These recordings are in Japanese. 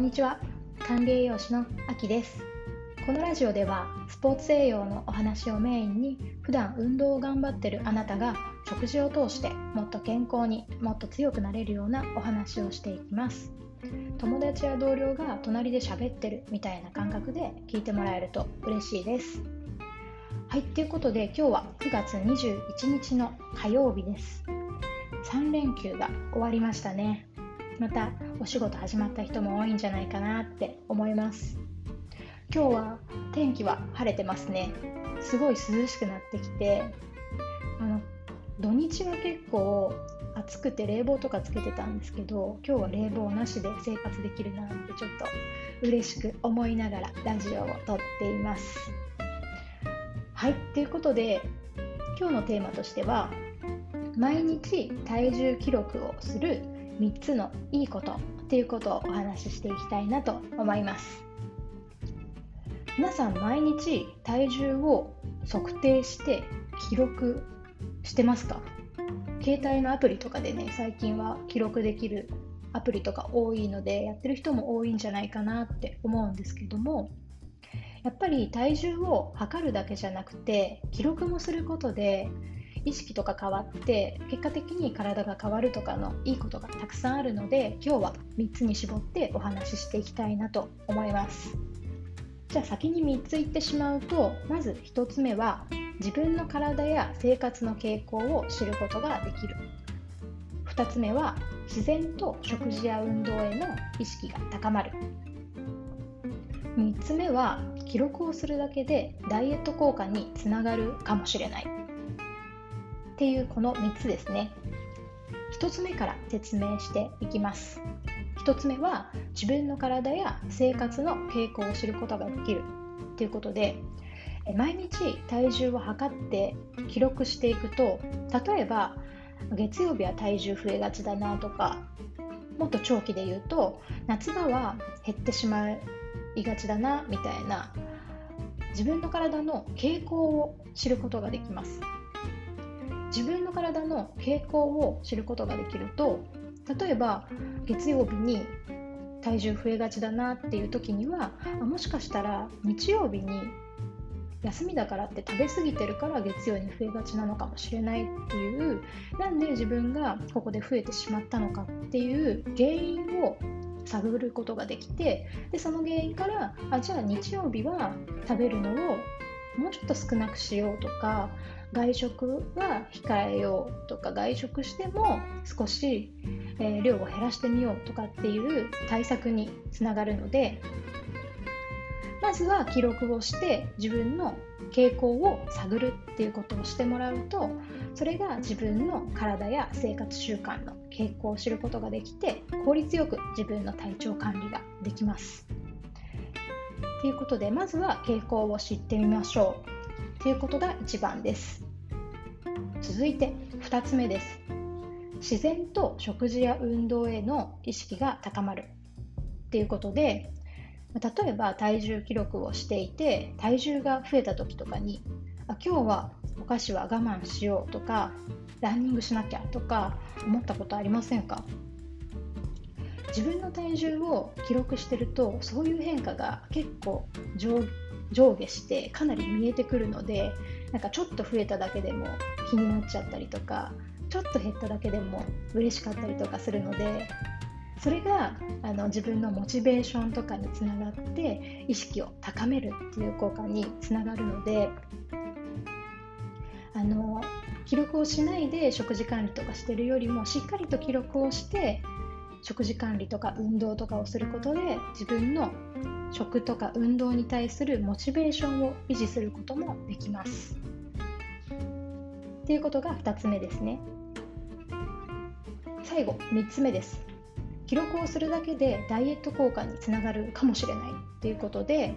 んにちは。管理栄養士のあきです。このラジオではスポーツ栄養のお話をメインに普段運動を頑張ってるあなたが食事を通してもっと健康にもっと強くなれるようなお話をしていきます。友達や同僚が隣で喋ってるみたいな感覚で聞いてもらえると嬉しいです。はいということで今日は9月21日の火曜日です。3連休が終わりましたね。またお仕事始まった人も多いんじゃないかなって思います。今日は天気は晴れてますね。すごい涼しくなってきてあの土日は結構暑くて冷房とかつけてたんですけど今日は冷房なしで生活できるなってちょっと嬉しく思いながらラジオを撮っています。はいということで今日のテーマとしては毎日体重記録をする3つのいいことっていうことをお話ししていきたいなと思います。皆さん毎日体重を測定して記録してますか？携帯のアプリとかでね最近は記録できるアプリとか多いのでやってる人も多いんじゃないかなって思うんですけどもやっぱり体重を測るだけじゃなくて記録もすることで意識とか変わって結果的に体が変わるとかのいいことがたくさんあるので今日は3つに絞ってお話ししていきたいなと思います。じゃあ先に3つ言ってしまうとまず1つ目は自分の体や生活の傾向を知ることができる。2つ目は自然と食事や運動への意識が高まる。3つ目は記録をするだけでダイエット効果につながるかもしれない。っていうこの3つですね。1つ目から説明していきます。1つ目は自分の体や生活の傾向を知ることができる。ということで毎日体重を測って記録していくと例えば月曜日は体重増えがちだなとかもっと長期で言うと夏場は減ってしまいがちだなみたいな自分の体の傾向を知ることができます。自分の体の傾向を知ることができると例えば月曜日に体重増えがちだなっていう時にはもしかしたら日曜日に休みだからって食べ過ぎてるから月曜に増えがちなのかもしれないっていうなんで自分がここで増えてしまったのかっていう原因を探ることができてでその原因からあじゃあ日曜日は食べるのをもうちょっと少なくしようとか外食は控えようとか外食しても少し、えー、量を減らしてみようとかっていう対策につながるのでまずは記録をして自分の傾向を探るっていうことをしてもらうとそれが自分の体や生活習慣の傾向を知ることができて効率よく自分の体調管理ができます。ということでまずは傾向を知ってみましょう。ということが1番です。続いて2つ目です。自然と食事や運動への意識が高まる。っていうことで例えば体重記録をしていて体重が増えた時とかにあ今日はお菓子は我慢しようとかランニングしなきゃとか思ったことありませんか？自分の体重を記録してるとそういう変化が結構上下してかなり見えてくるのでなんかちょっと増えただけでも気になっちゃったりとかちょっと減っただけでも嬉しかったりとかするのでそれがあの自分のモチベーションとかにつながって意識を高めるっていう効果につながるのであの記録をしないで食事管理とかしてるよりもしっかりと記録をして食事管理とか運動とかをすることで自分の食とか運動に対するモチベーションを維持することもできます。っていうことが2つ目ですね。最後3つ目です。記録をするだけでダイエット効果につながるかもしれないっていうことで、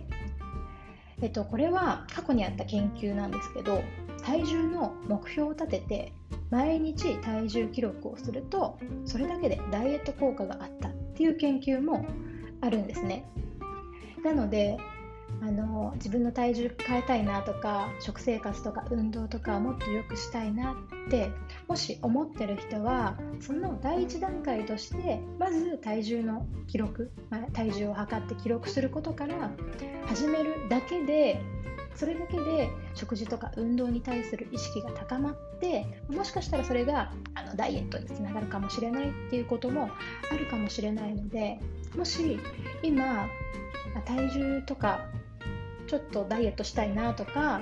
えっと、これは過去にあった研究なんですけど体重の目標を立てて毎日体重記録をするとそれだけでダイエット効果があったっていう研究もあるんですね。なのであの自分の体重変えたいなとか食生活とか運動とかもっと良くしたいなってもし思ってる人はその第一段階としてまず体重の記録、ま、体重を測って記録することから始めるだけでそれだけで食事とか運動に対する意識が高まってもしかしたらそれがあのダイエットにつながるかもしれないっていうこともあるかもしれないのでもし今体重とかちょっとダイエットしたいなとか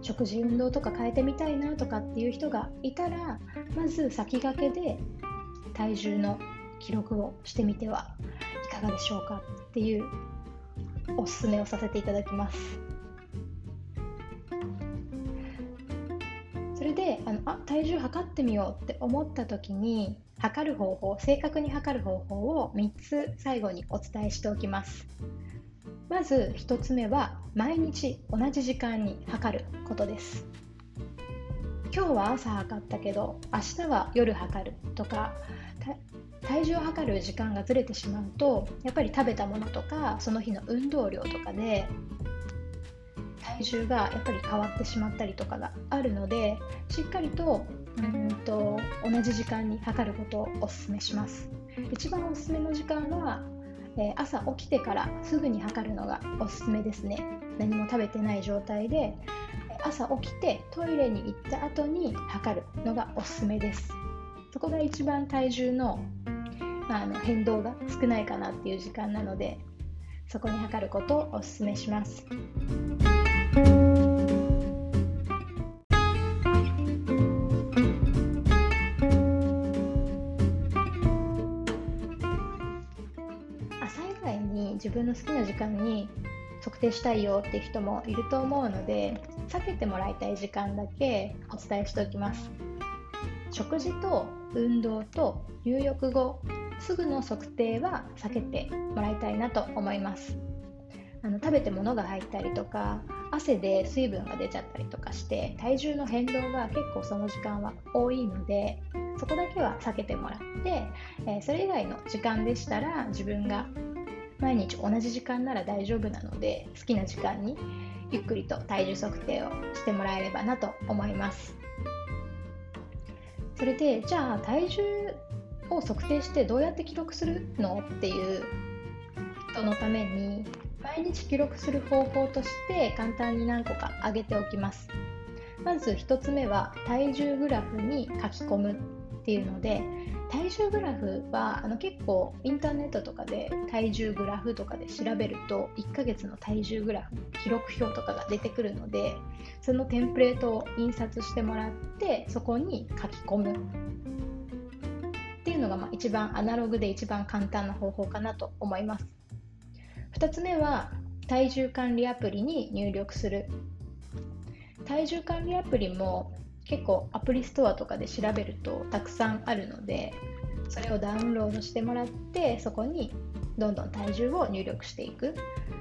食事運動とか変えてみたいなとかっていう人がいたらまず先駆けで体重の記録をしてみてはいかがでしょうかっていうおすすめをさせていただきます。それであのあ体重測ってみようって思った時に測る方法正確に測る方法を3つ最後にお伝えしておきます。まず1つ目は毎日同じ時間に測ることです。今日は朝測ったけど明日は夜測るとか体重を測る時間がずれてしまうとやっぱり食べたものとかその日の運動量とかで体重がやっぱり変わってしまったりとかがあるのでしっかりとうんと同じ時間に測ることをお勧めします。一番おすすめの時間はえ朝起きてからすぐに測るのがおすすめですね。何も食べてない状態で朝起きてトイレに行った後に測るのがおすすめです。そこが一番体重のあの変動が少ないかなっていう時間なのでそこに測ることをおすすめします。朝以外に自分の好きな時間に測定したいよって人もいると思うので避けてもらいたい時間だけお伝えしておきます食事と運動と入浴後すぐの測定は避けてもらいたいなと思います。あの食べて物が入ったりとか汗で水分が出ちゃったりとかして体重の変動が結構その時間は多いのでそこだけは避けてもらって、えー、それ以外の時間でしたら自分が毎日同じ時間なら大丈夫なので好きな時間にゆっくりと体重測定をしてもらえればなと思います。それでじゃあ体重を測定してどうやって記録するのっていう人のために毎日記録する方法として簡単に何個か挙げておきます。まず1つ目は体重グラフに書き込むっていうので体重グラフはあの結構インターネットとかで体重グラフとかで調べると1ヶ月の体重グラフ記録表とかが出てくるのでそのテンプレートを印刷してもらってそこに書き込む。っていうのがまあ一番アナログで一番簡単な方法かなと思います。2つ目は体重管理アプリに入力する。体重管理アプリも結構アプリストアとかで調べるとたくさんあるのでそれをダウンロードしてもらってそこにどんどん体重を入力していく。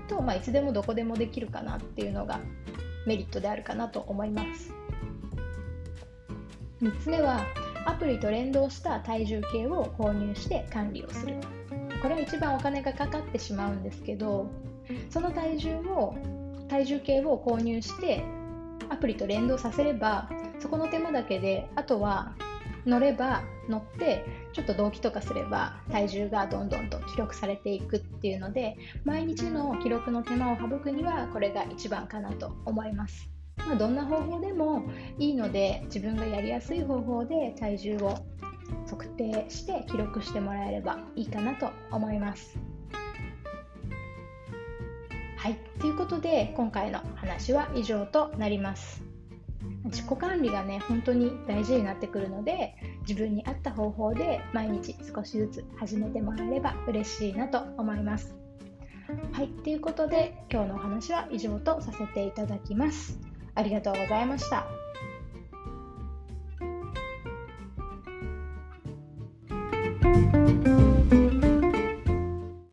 と、まあ、いつでもどこでもできるかなっていうのがメリットであるかなと思います。3つ目はアプリと連動した体重計を購入して管理をする。これは一番お金がかかってしまうんですけどその体重を体重計を購入してアプリと連動させればそこの手間だけであとは乗れば乗ってちょっと動機とかすれば体重がどんどんと記録されていくっていうので毎日の記録の手間を省くにはこれが一番かなと思います、まあ、どんな方法でもいいので自分がやりやすい方法で体重を測定して記録してもらえればいいかなと思いますはい、ということで今回の話は以上となります。自己管理がね本当に大事になってくるので自分に合った方法で毎日少しずつ始めてもらえれば嬉しいなと思います。はい、ということで今日のお話は以上とさせていただきます。ありがとうございました。